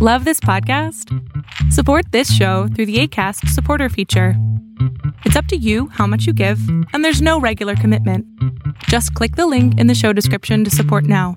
Love this podcast? Support this show through the ACAST supporter feature. It's up to you how much you give, and there's no regular commitment. Just click the link in the show description to support now.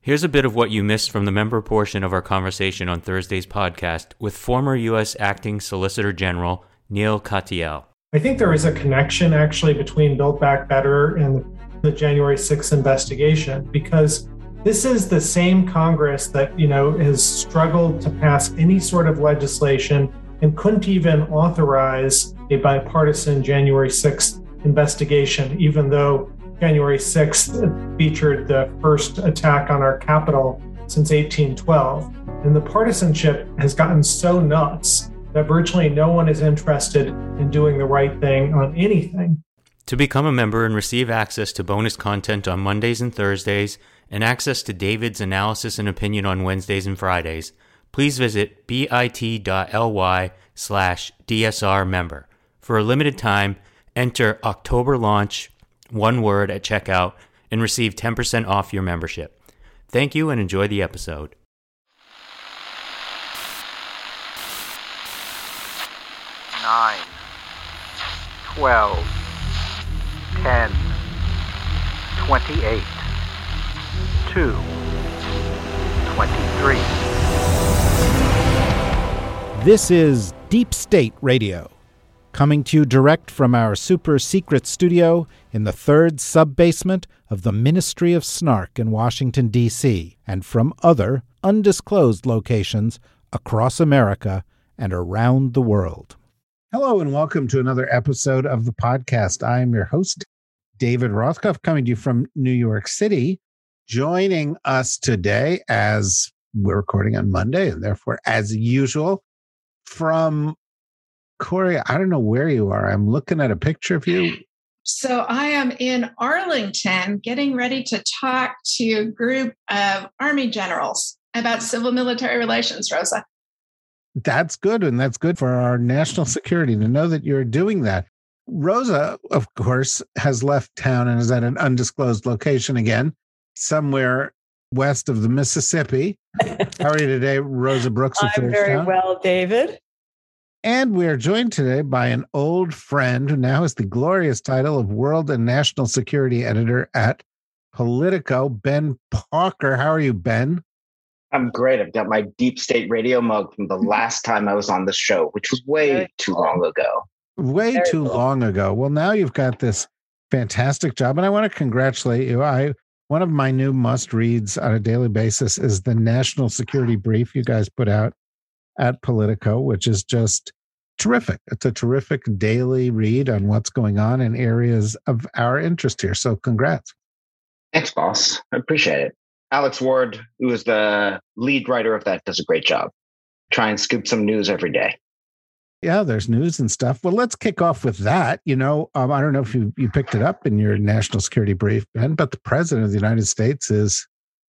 Here's a bit of what you missed from the member portion of our conversation on Thursday's podcast with former U.S. Acting Solicitor General Neal Katyal. I think there is a connection actually between Build Back Better and the January 6th investigation because this is the same Congress that, you know, has struggled to pass any sort of legislation and couldn't even authorize a bipartisan January 6th investigation, even though January 6th featured the first attack on our Capitol since 1812. And the partisanship has gotten so nuts that virtually no one is interested in doing the right thing on anything. To become a member and receive access to bonus content on Mondays and Thursdays, and access to David's analysis and opinion on Wednesdays and Fridays, please visit bit.ly slash DSR member. For a limited time, enter October launch, one word at checkout, and receive 10% off your membership. Thank you and enjoy the episode. Nine, twelve, ten, twenty-eight. 22, 23. This is Deep State Radio, coming to you direct from our super secret studio in the third sub basement of the Ministry of Snark in Washington, D.C., and from other undisclosed locations across America and around the world. Hello, and welcome to another episode of the podcast. I am your host, David Rothkopf, coming to you from New York City. Joining us today, as we're recording on Monday, and therefore, as usual, from Kori, I don't know where you are. I'm looking at a picture of you. So I am in Arlington getting ready to talk to a group of Army generals about civil military relations, Rosa. That's good. And that's good for our national security to know that you're doing that. Rosa, of course, has left town and is at an undisclosed location again somewhere west of the Mississippi. How are you today, Rosa Brooks? I'm very well, David. And we are joined today by an old friend who now has the glorious title of World and National Security Editor at Politico, Ben Pauker. How are you, Ben? I'm great. I've got my deep state radio mug from the last time I was on the show, which was way very too cool. long ago. Way very too cool. long ago. Well, now you've got this fantastic job, and I want to congratulate you. I one of my new must reads on a daily basis is the National Security Brief you guys put out at Politico, which is just terrific. It's a terrific daily read on what's going on in areas of our interest here. So, congrats. Thanks, boss. I appreciate it. Alex Ward, who is the lead writer of that, does a great job. Try and scoop some news every day yeah, there's news and stuff. Well, let's kick off with that. You know, um, I don't know if you, you picked it up in your national security brief, Ben, but the president of the United States is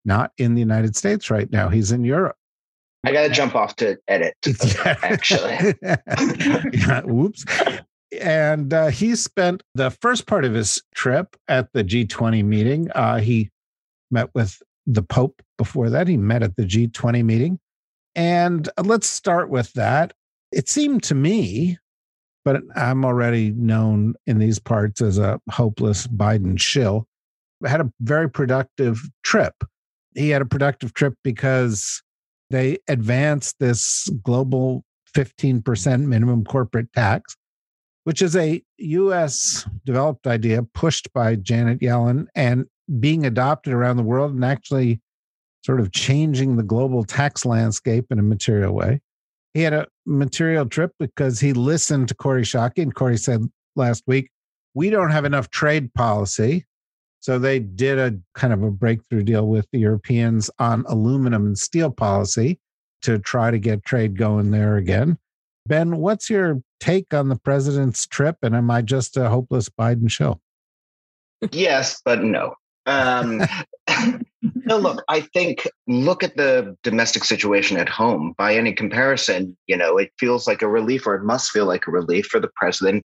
not in the United States right now. He's in Europe. I got to jump off to edit, actually. yeah, whoops. And uh, he spent the first part of his trip at the G20 meeting. Uh, he met with the Pope before that. He met at the G20 meeting. And let's start with that it seemed to me, but I'm already known in these parts as a hopeless Biden shill, had a very productive trip. He had a productive trip because they advanced this global 15% minimum corporate tax, which is a US developed idea pushed by Janet Yellen and being adopted around the world and actually sort of changing the global tax landscape in a material way he had a material trip because he listened to Kori Schake, and Kori said last week, we don't have enough trade policy. So they did a kind of a breakthrough deal with the Europeans on aluminum and steel policy to try to get trade going there again. Ben, what's your take on the president's trip? And am I just a hopeless Biden show? Yes, but no. Um, no, look, I think look at the domestic situation at home. By any comparison, you know, it feels like a relief, or it must feel like a relief for the president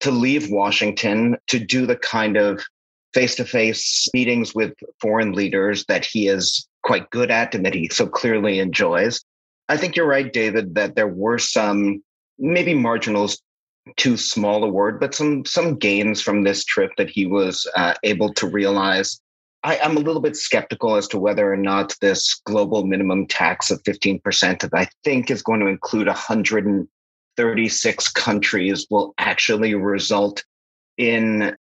to leave Washington to do the kind of face to face meetings with foreign leaders that he is quite good at and that he so clearly enjoys. I think you're right, David, that there were some maybe marginals too small a word, but some some gains from this trip that he was uh, able to realize. I, am a little bit skeptical as to whether or not this global minimum tax of 15% that I think is going to include 136 countries will actually result in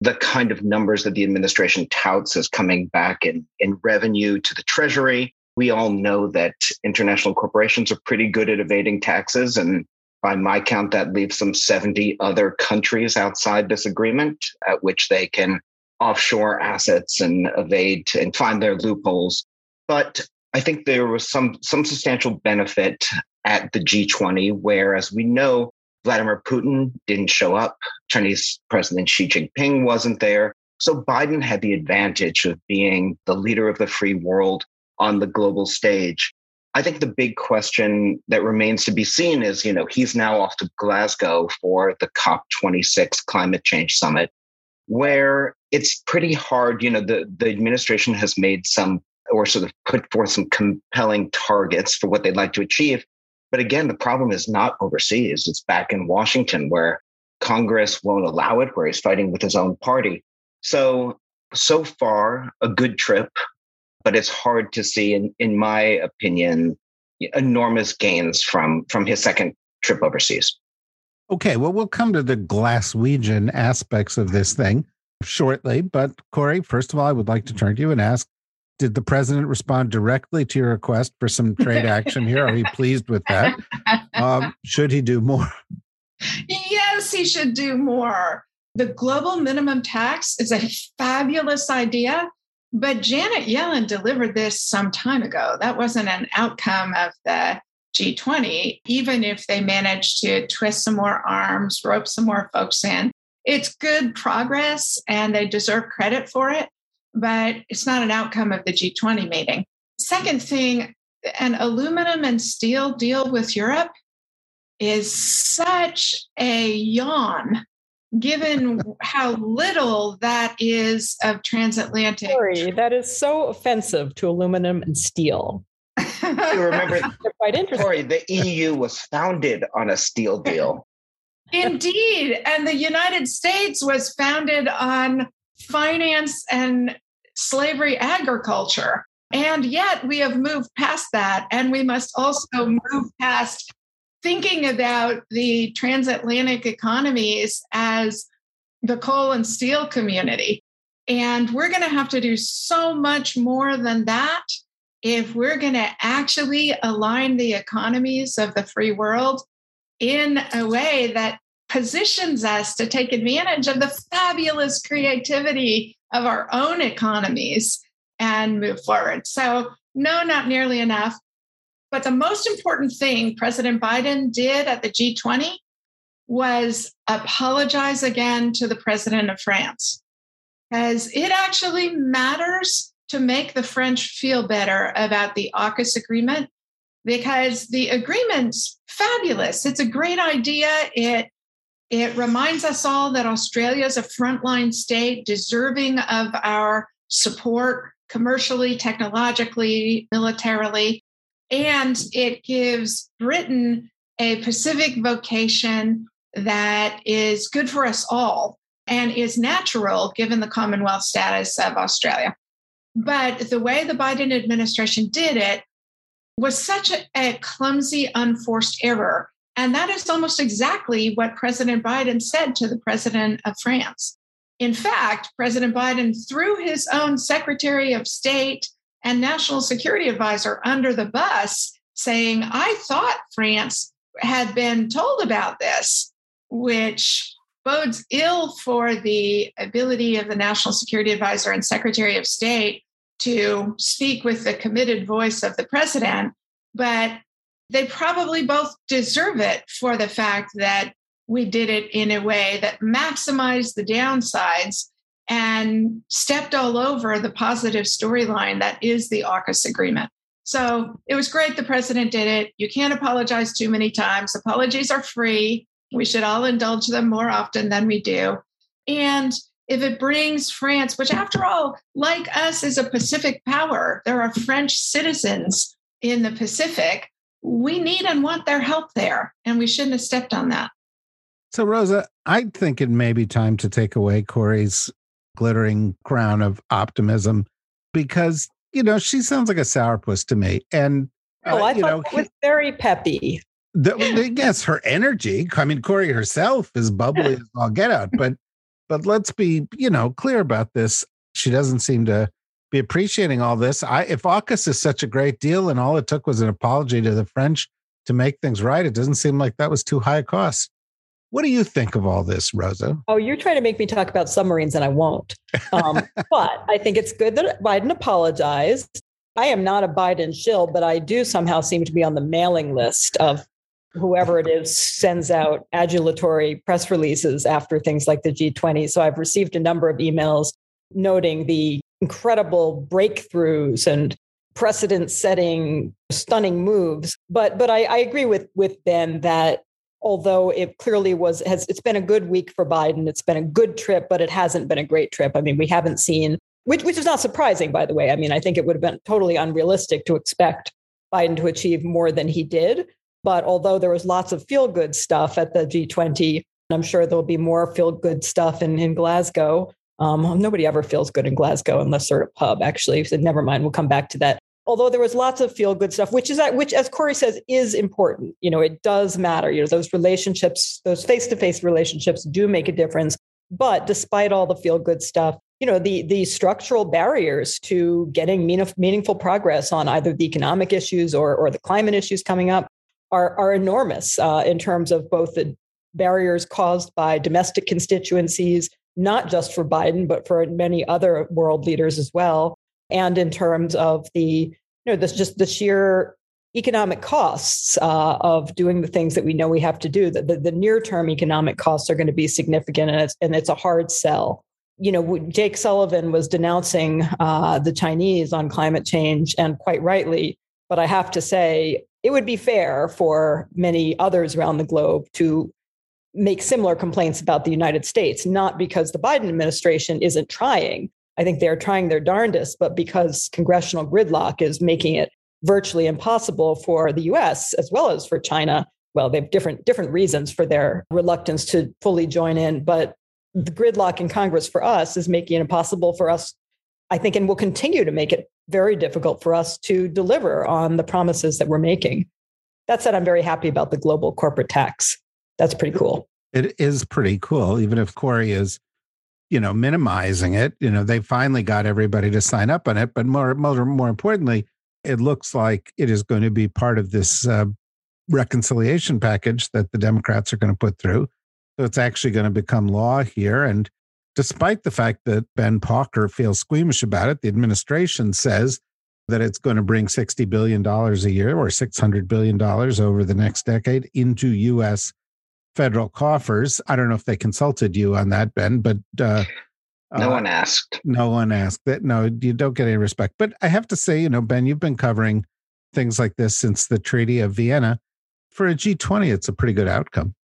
the kind of numbers that the administration touts as coming back in, in revenue to the treasury. We all know that international corporations are pretty good at evading taxes. And by my count, that leaves some 70 other countries outside this agreement at which they can offshore assets and evade and find their loopholes. But I think there was some some substantial benefit at the G20, where, as we know, Vladimir Putin didn't show up. Chinese President Xi Jinping wasn't there. So Biden had the advantage of being the leader of the free world on the global stage. I think the big question that remains to be seen is, you know, he's now off to Glasgow for the COP26 climate change summit, where it's pretty hard. You know, the, the administration has made some or sort of put forth some compelling targets for what they'd like to achieve. But again, the problem is not overseas. It's back in Washington where Congress won't allow it, where he's fighting with his own party. So, so far, a good trip, but it's hard to see, in, in my opinion, enormous gains from, from his second trip overseas. Okay, well, we'll come to the Glaswegian aspects of this thing shortly. But Kori, first of all, I would like to turn to you and ask did the president respond directly to your request for some trade action here? Are you pleased with that? Um, should he do more? Yes, he should do more. The global minimum tax is a fabulous idea, but Janet Yellen delivered this some time ago. That wasn't an outcome of the G20, even if they managed to twist some more arms, rope some more folks in. It's good progress and they deserve credit for it but it's not an outcome of the G20 meeting. Second thing, an aluminum and steel deal with Europe is such a yawn given how little that is of transatlantic. Sorry, that is so offensive to aluminum and steel. you remember, quite interesting. Sorry, the EU was founded on a steel deal. Indeed. And the United States was founded on finance and slavery agriculture. And yet we have moved past that. And we must also move past thinking about the transatlantic economies as the coal and steel community. And we're going to have to do so much more than that if we're going to actually align the economies of the free world in a way that positions us to take advantage of the fabulous creativity of our own economies and move forward. So, no, not nearly enough. But the most important thing President Biden did at the G20 was apologize again to the president of France, as it actually matters to make the French feel better about the AUKUS agreement because the agreement's fabulous. It's a great idea. It it reminds us all that Australia is a frontline state deserving of our support commercially, technologically, militarily. And it gives Britain a Pacific vocation that is good for us all and is natural given the Commonwealth status of Australia. But the way the Biden administration did it was such a, a clumsy, unforced error and that is almost exactly what President Biden said to the president of France. In fact, President Biden threw his own Secretary of State and National Security Advisor under the bus, saying, I thought France had been told about this, which bodes ill for the ability of the National Security Advisor and Secretary of State to speak with the committed voice of the president. But they probably both deserve it for the fact that we did it in a way that maximized the downsides and stepped all over the positive storyline that is the AUKUS agreement. So it was great the president did it. You can't apologize too many times. Apologies are free. We should all indulge them more often than we do. And if it brings France, which after all, like us, is a Pacific power, there are French citizens in the Pacific. We need and want their help there, and we shouldn't have stepped on that. So, Rosa, I think it may be time to take away Kori's glittering crown of optimism because, you know, she sounds like a sourpuss to me. And, uh, oh, I you thought know, it was very peppy. The, the, yes, her energy. I mean, Kori herself is bubbly as all get out, but but let's be, you know, clear about this. She doesn't seem to be appreciating all this. I if AUKUS is such a great deal and all it took was an apology to the French to make things right, it doesn't seem like that was too high a cost. What do you think of all this, Rosa? Oh, you're trying to make me talk about submarines, and I won't. Um, but I think it's good that Biden apologized. I am not a Biden shill, but I do somehow seem to be on the mailing list of whoever it is sends out adulatory press releases after things like the G20. So I've received a number of emails noting the incredible breakthroughs and precedent setting stunning moves. But but I, I, agree with with ben that although it clearly was has it's been a good week for biden it's been a good trip but it hasn't been a great trip. I mean we haven't seen which, which is not surprising by the way. I mean i think it would have been totally unrealistic to expect biden to achieve more than he did but although there was lots of feel good stuff at the G20, I'm sure there'll be more feel good stuff in, in Glasgow. Um, nobody ever feels good in Glasgow unless they're at a pub, actually. So never mind, we'll come back to that. Although there was lots of feel good stuff, which is that, which, as Kori says, is important. You know, it does matter. You know, those relationships, those face to face relationships do make a difference. But despite all the feel good stuff, you know, the the structural barriers to getting meaningful progress on either the economic issues or or the climate issues coming up are, are enormous uh, in terms of both the barriers caused by domestic constituencies, not just for Biden, but for many other world leaders as well. And in terms of the, you know, this just the sheer economic costs uh, of doing the things that we know we have to do. The, the, the near term economic costs are going to be significant, and it's, and it's a hard sell. You know, Jake Sullivan was denouncing uh, the Chinese on climate change, and quite rightly. But I have to say, it would be fair for many others around the globe to make similar complaints about the United States, not because the Biden administration isn't trying. I think they're trying their darndest, but because congressional gridlock is making it virtually impossible for the US as well as for China. Well, they have different different reasons for their reluctance to fully join in, but the gridlock in Congress for us is making it impossible for us, I think, and will continue to make it very difficult for us to deliver on the promises that we're making. That said, I'm very happy about the global corporate tax. That's pretty cool. It is pretty cool, even if Kori is, you know, minimizing it. You know, they finally got everybody to sign up on it. But more, more, more importantly, it looks like it is going to be part of this uh, reconciliation package that the Democrats are going to put through. So it's actually going to become law here. And despite the fact that Ben Pauker feels squeamish about it, the administration says that it's going to bring $60 billion a year or $600 billion over the next decade into U.S. federal coffers. I don't know if they consulted you on that, Ben, but. Uh, no uh, one asked. No one asked that. No, you don't get any respect. But I have to say, you know, Ben, you've been covering things like this since the Treaty of Vienna. For a G20, it's a pretty good outcome.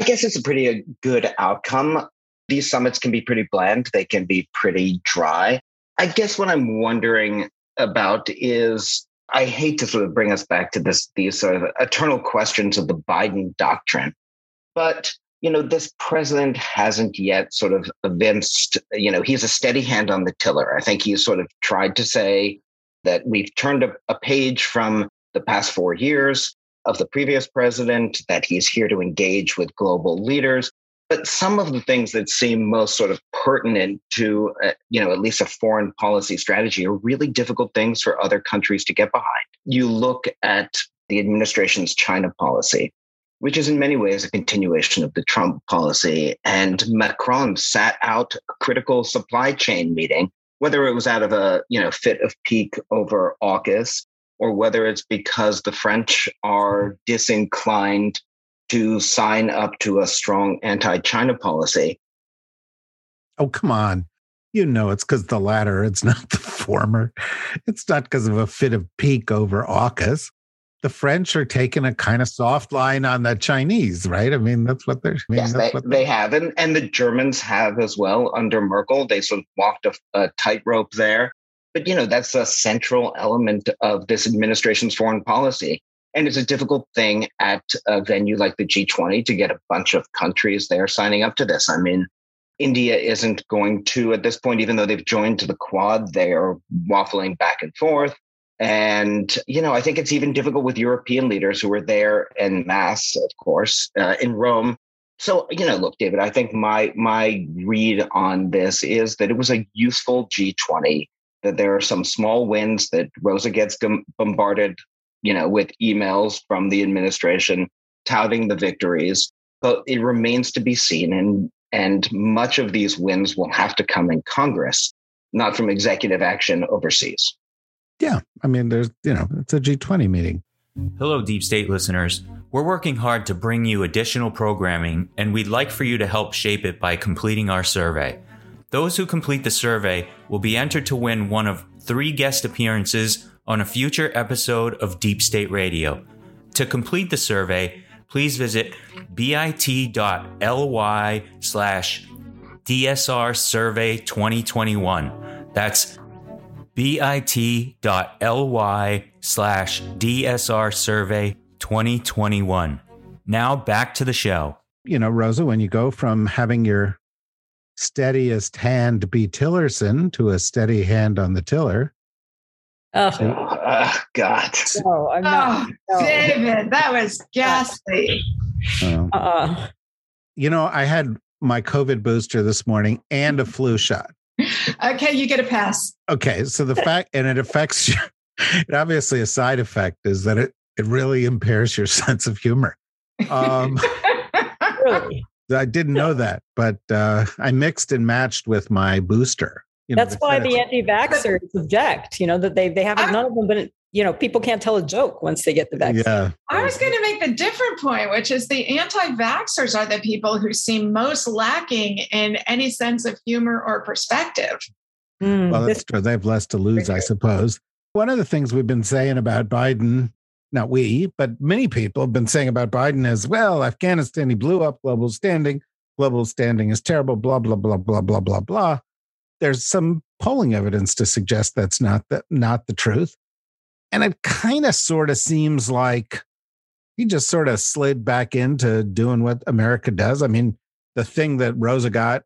I guess it's a pretty uh, good outcome these summits can be pretty bland, they can be pretty dry. I guess what I'm wondering about is I hate to sort of bring us back to this these sort of eternal questions of the Biden doctrine, but you know this president hasn't yet sort of evinced you know he's a steady hand on the tiller. I think he's sort of tried to say that we've turned a, a page from the past four years of the previous president, that he's here to engage with global leaders. But some of the things that seem most sort of pertinent to, uh, you know, at least a foreign policy strategy are really difficult things for other countries to get behind. You look at the administration's China policy, which is in many ways a continuation of the Trump policy. And Macron sat out a critical supply chain meeting, whether it was out of a you know fit of pique over AUKUS or whether it's because the French are disinclined to sign up to a strong anti China policy. Oh, come on. You know it's because the latter, it's not the former. It's not because of a fit of pique over AUKUS. the French are taking a kind of soft line on the Chinese, right? I mean, that's what they're. I mean, yes, they, they have, and and the Germans have as well under Merkel. They sort of walked a, a tightrope there, but you know that's a central element of this administration's foreign policy, and it's a difficult thing at a venue like the G20 to get a bunch of countries there signing up to this. I mean, India isn't going to at this point, even though they've joined to the Quad, they are waffling back and forth. And, you know, I think it's even difficult with European leaders who were there en masse, of course, uh, in Rome. So, you know, look, David, I think my my read on this is that it was a useful G20, that there are some small wins, that Rosa gets bombarded, you know, with emails from the administration touting the victories. But it remains to be seen. And and much of these wins will have to come in Congress, not from executive action overseas. Yeah. I mean, there's, you know, it's a G20 meeting. Hello, Deep State listeners. We're working hard to bring you additional programming, and we'd like for you to help shape it by completing our survey. Those who complete the survey will be entered to win one of three guest appearances on a future episode of Deep State Radio. To complete the survey, please visit bit.ly slash DSR Survey 2021. That's bit.ly slash DSR survey 2021. Now back to the show. You know, Rosa, when you go from having your steadiest hand be Tillerson to a steady hand on the tiller. Oh, oh God. No, I'm not. Oh, no. David, that was ghastly. Uh, uh You know, I had my COVID booster this morning and a flu shot okay, you get a pass. Okay, so the fact and it affects you. It obviously a side effect is that it it really impairs your sense of humor. Um, really? I didn't know that, but uh, I mixed and matched with my booster. You know, That's why the anti-vaxxers object. You know that they they haven't none of them been you know, people can't tell a joke once they get the vaccine. Yeah. I was going to make the different point, which is the anti vaxxers are the people who seem most lacking in any sense of humor or perspective. Mm, well, that's true. They have less to lose, I suppose. One of the things we've been saying about Biden, not we, but many people have been saying about Biden as well, Afghanistan, he blew up global standing. Global standing is terrible, blah, blah, blah, blah, blah, blah, blah. There's some polling evidence to suggest that's not the, not the truth. And it kind of sort of seems like he just sort of slid back into doing what America does. I mean, the thing that Rosa got,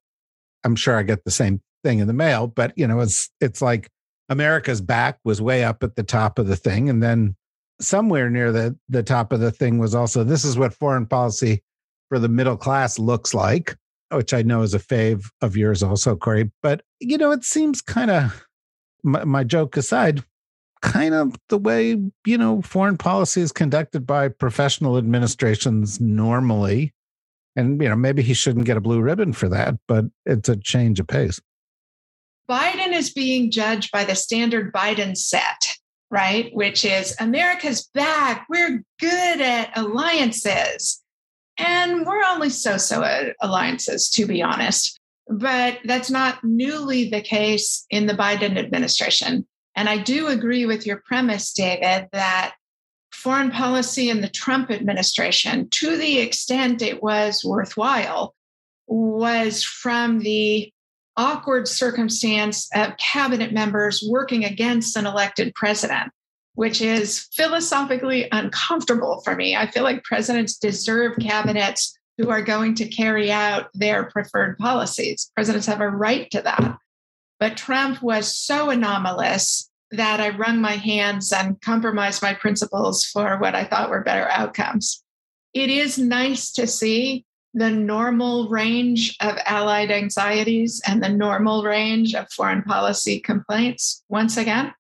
I'm sure I get the same thing in the mail, but you know, it's it's like America's back was way up at the top of the thing. And then somewhere near the, the top of the thing was also this is what foreign policy for the middle class looks like, which I know is a fave of yours also, Kori. But you know, it seems kind of my, my joke aside, kind of the way you know foreign policy is conducted by professional administrations normally. And you know maybe he shouldn't get a blue ribbon for that but it's a change of pace. Biden is being judged by the standard biden set right? Which is america's back. We're good at alliances. And we're only so-so at alliances to be honest. But that's not newly the case in the biden administration. And I do agree with your premise, David, that foreign policy in the Trump administration, to the extent it was worthwhile, was from the awkward circumstance of cabinet members working against an elected president, which is philosophically uncomfortable for me. I feel like presidents deserve cabinets who are going to carry out their preferred policies. Presidents have a right to that. But Trump was so anomalous that I wrung my hands and compromised my principles for what I thought were better outcomes. It is nice to see the normal range of allied anxieties and the normal range of foreign policy complaints once again.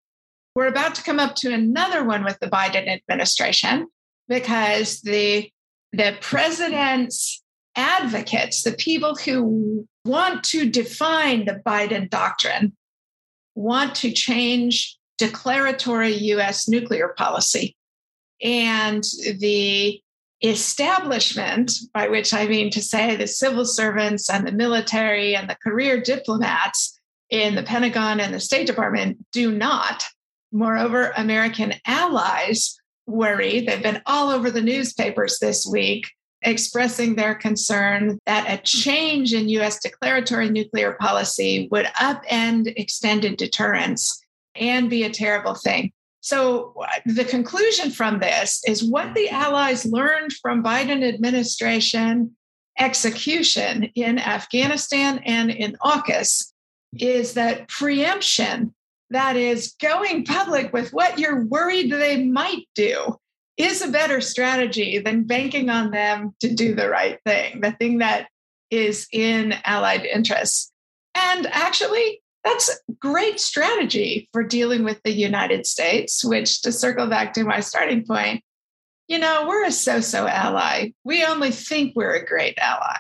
We're about to come up to another one with the Biden administration because the, the president's advocates, the people who want to define the Biden doctrine, want to change declaratory US nuclear policy. And the establishment, by which I mean to say the civil servants and the military and the career diplomats in the Pentagon and the State Department, do not. Moreover, American allies worry. They've been all over the newspapers this week expressing their concern that a change in US declaratory nuclear policy would upend extended deterrence and be a terrible thing. So the conclusion from this is what the allies learned from Biden administration execution in Afghanistan and in AUKUS is that preemption, that is going public with what you're worried they might do, is a better strategy than banking on them to do the right thing, the thing that is in allied interests. And actually, that's great strategy for dealing with the United States, which to circle back to my starting point, you know, we're a so so ally. We only think we're a great ally.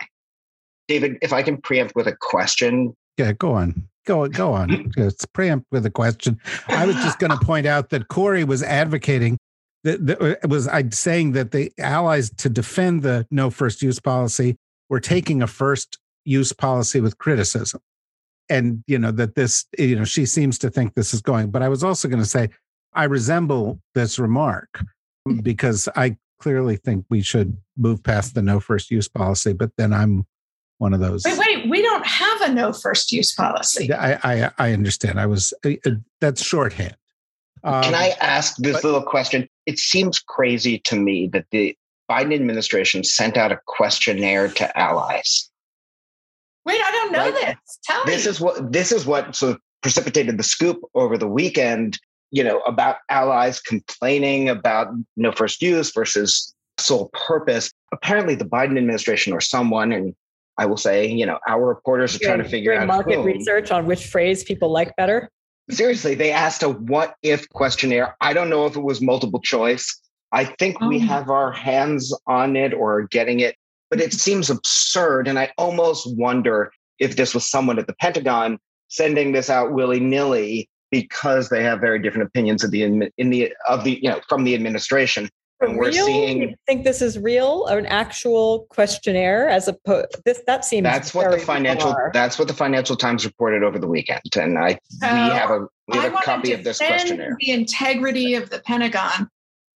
David, if I can preempt with a question. Yeah, go on. Go, go on. Let's preempt with a question. I was just going to point out that Kori was advocating that, that uh, was I saying that the allies to defend the no first use policy were taking a first use policy with criticism. And you know that this, you know, she seems to think this is going. But I was also going to say I resemble this remark because I clearly think we should move past the no first use policy. But then I'm one of those. Wait, wait, we don't have a no first use policy. I I, I understand. I was that's shorthand. Um, Can I ask this but, little question? It seems crazy to me that the Biden administration sent out a questionnaire to allies. Wait, I don't know right? this. Tell this me. This is what this is what sort of precipitated the scoop over the weekend you know, about allies complaining about no first use versus sole purpose. Apparently, the Biden administration or someone, and I will say, you know, our reporters are trying to figure out market whom. research on which phrase people like better. Seriously, they asked a what if questionnaire. I don't know if it was multiple choice. I think oh. we have our hands on it or getting it, but it seems absurd. And I almost wonder if this was someone at the Pentagon sending this out willy nilly because they have very different opinions of the in the of the you know from the administration. and we're real? seeing. You think this is real, an actual questionnaire, as opposed this that seems. That's what the financial. Bizarre. That's what the Financial Times reported over the weekend, and I we have a we have I a copy of this questionnaire. The integrity of the Pentagon,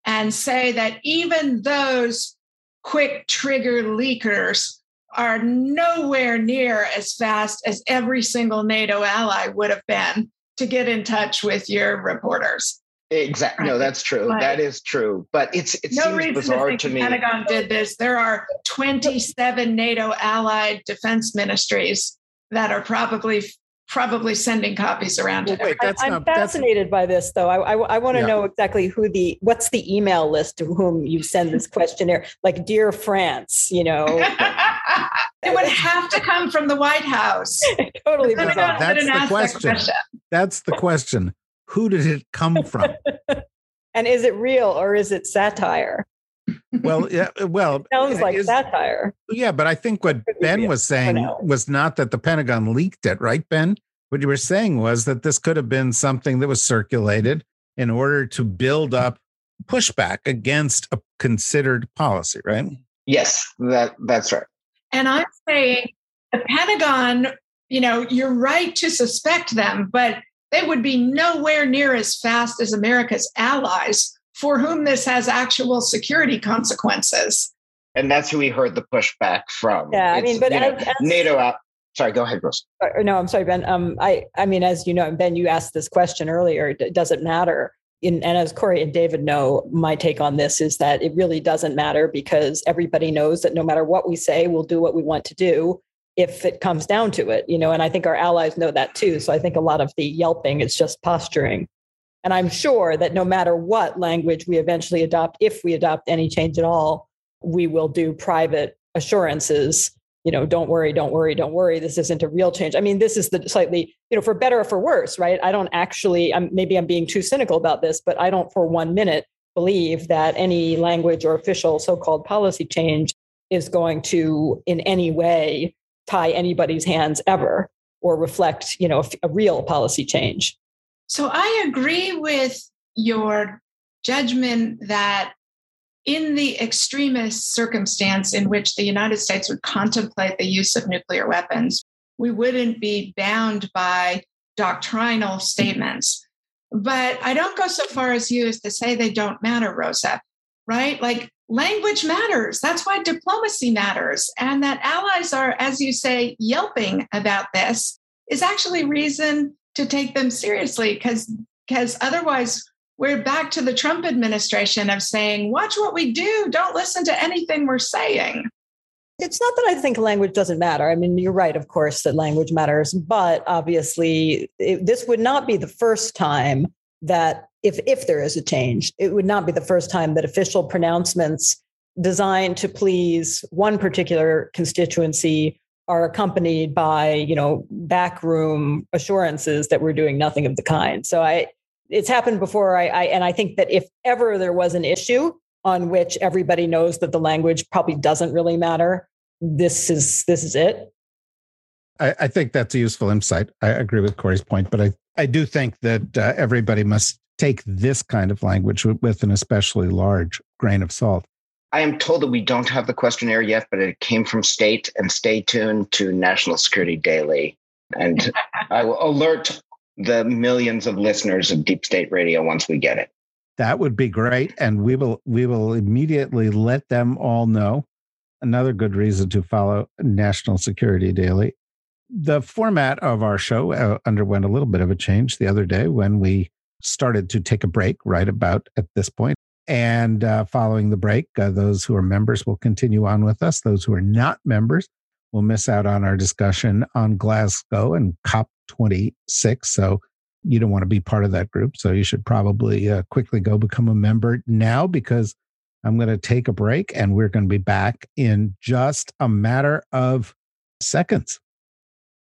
and say that even those quick trigger leakers are nowhere near as fast as every single NATO ally would have been to get in touch with your reporters. Exactly. No, that's true. That is true. But it's it no seems bizarre to, to me. Pentagon did this. There are 27 NATO allied defense ministries that are probably probably sending copies around well, wait, I'm not, fascinated by this, though. I, I, I want to yeah. know exactly who the what's the email list to whom you send this questionnaire. Like, dear France, you know. it would have to come from the White House. totally bizarre. That's the question. question. That's the question. Who did it come from? and is it real or is it satire? Well, yeah, uh, well, it sounds like is, satire. Yeah, but I think what Ben was saying was not that the Pentagon leaked it, right, Ben? What you were saying was that this could have been something that was circulated in order to build up pushback against a considered policy, right? Yes, that that's right. And I'm saying the Pentagon, you know, you're right to suspect them, but they would be nowhere near as fast as America's allies for whom this has actual security consequences. And that's who we heard the pushback from. Yeah, it's, I mean, but as, as, NATO out. Sorry, go ahead, Rose. No, I'm sorry, Ben. Um, I, I mean, as you know, Ben, you asked this question earlier. It Does it matter? In, and as Kori and David know, my take on this is that it really doesn't matter because everybody knows that no matter what we say, we'll do what we want to do if it comes down to it, you know. And I think our allies know that too. So I think a lot of the yelping is just posturing. And I'm sure that no matter what language we eventually adopt, if we adopt any change at all, we will do private assurances. You know, don't worry, don't worry, don't worry. This isn't a real change. I mean, this is the slightly, you know, for better or for worse, right? I don't actually, I'm, maybe I'm being too cynical about this, but I don't for one minute believe that any language or official so called policy change is going to in any way tie anybody's hands ever or reflect, you know, a, a real policy change. So I agree with your judgment that in the extremist circumstance in which the United States would contemplate the use of nuclear weapons, we wouldn't be bound by doctrinal statements. But I don't go so far as you as to say they don't matter, Rosa, right? Like language matters. That's why diplomacy matters. And that allies are, as you say, yelping about this is actually reason to take them seriously because because otherwise we're back to the Trump administration of saying, watch what we do, don't listen to anything we're saying. It's not that I think language doesn't matter. I mean, you're right, of course, that language matters, but obviously, it, this would not be the first time that, if if there is a change, it would not be the first time that official pronouncements designed to please one particular constituency are accompanied by, you know, backroom assurances that we're doing nothing of the kind. So I, it's happened before. I, I and I think that if ever there was an issue on which everybody knows that the language probably doesn't really matter, this is this is it. I, I think that's a useful insight. I agree with Kori's point, but I, I do think that uh, everybody must take this kind of language with an especially large grain of salt. I am told that we don't have the questionnaire yet, but it came from state, and stay tuned to National Security Daily. And I will alert the millions of listeners of Deep State Radio once we get it. That would be great, and we will we will immediately let them all know. Another good reason to follow National Security Daily. The format of our show uh, underwent a little bit of a change the other day when we started to take a break right about at this point. And uh, following the break, uh, those who are members will continue on with us. Those who are not members will miss out on our discussion on Glasgow and COP26. So you don't want to be part of that group. So you should probably uh, quickly go become a member now because I'm going to take a break and we're going to be back in just a matter of seconds.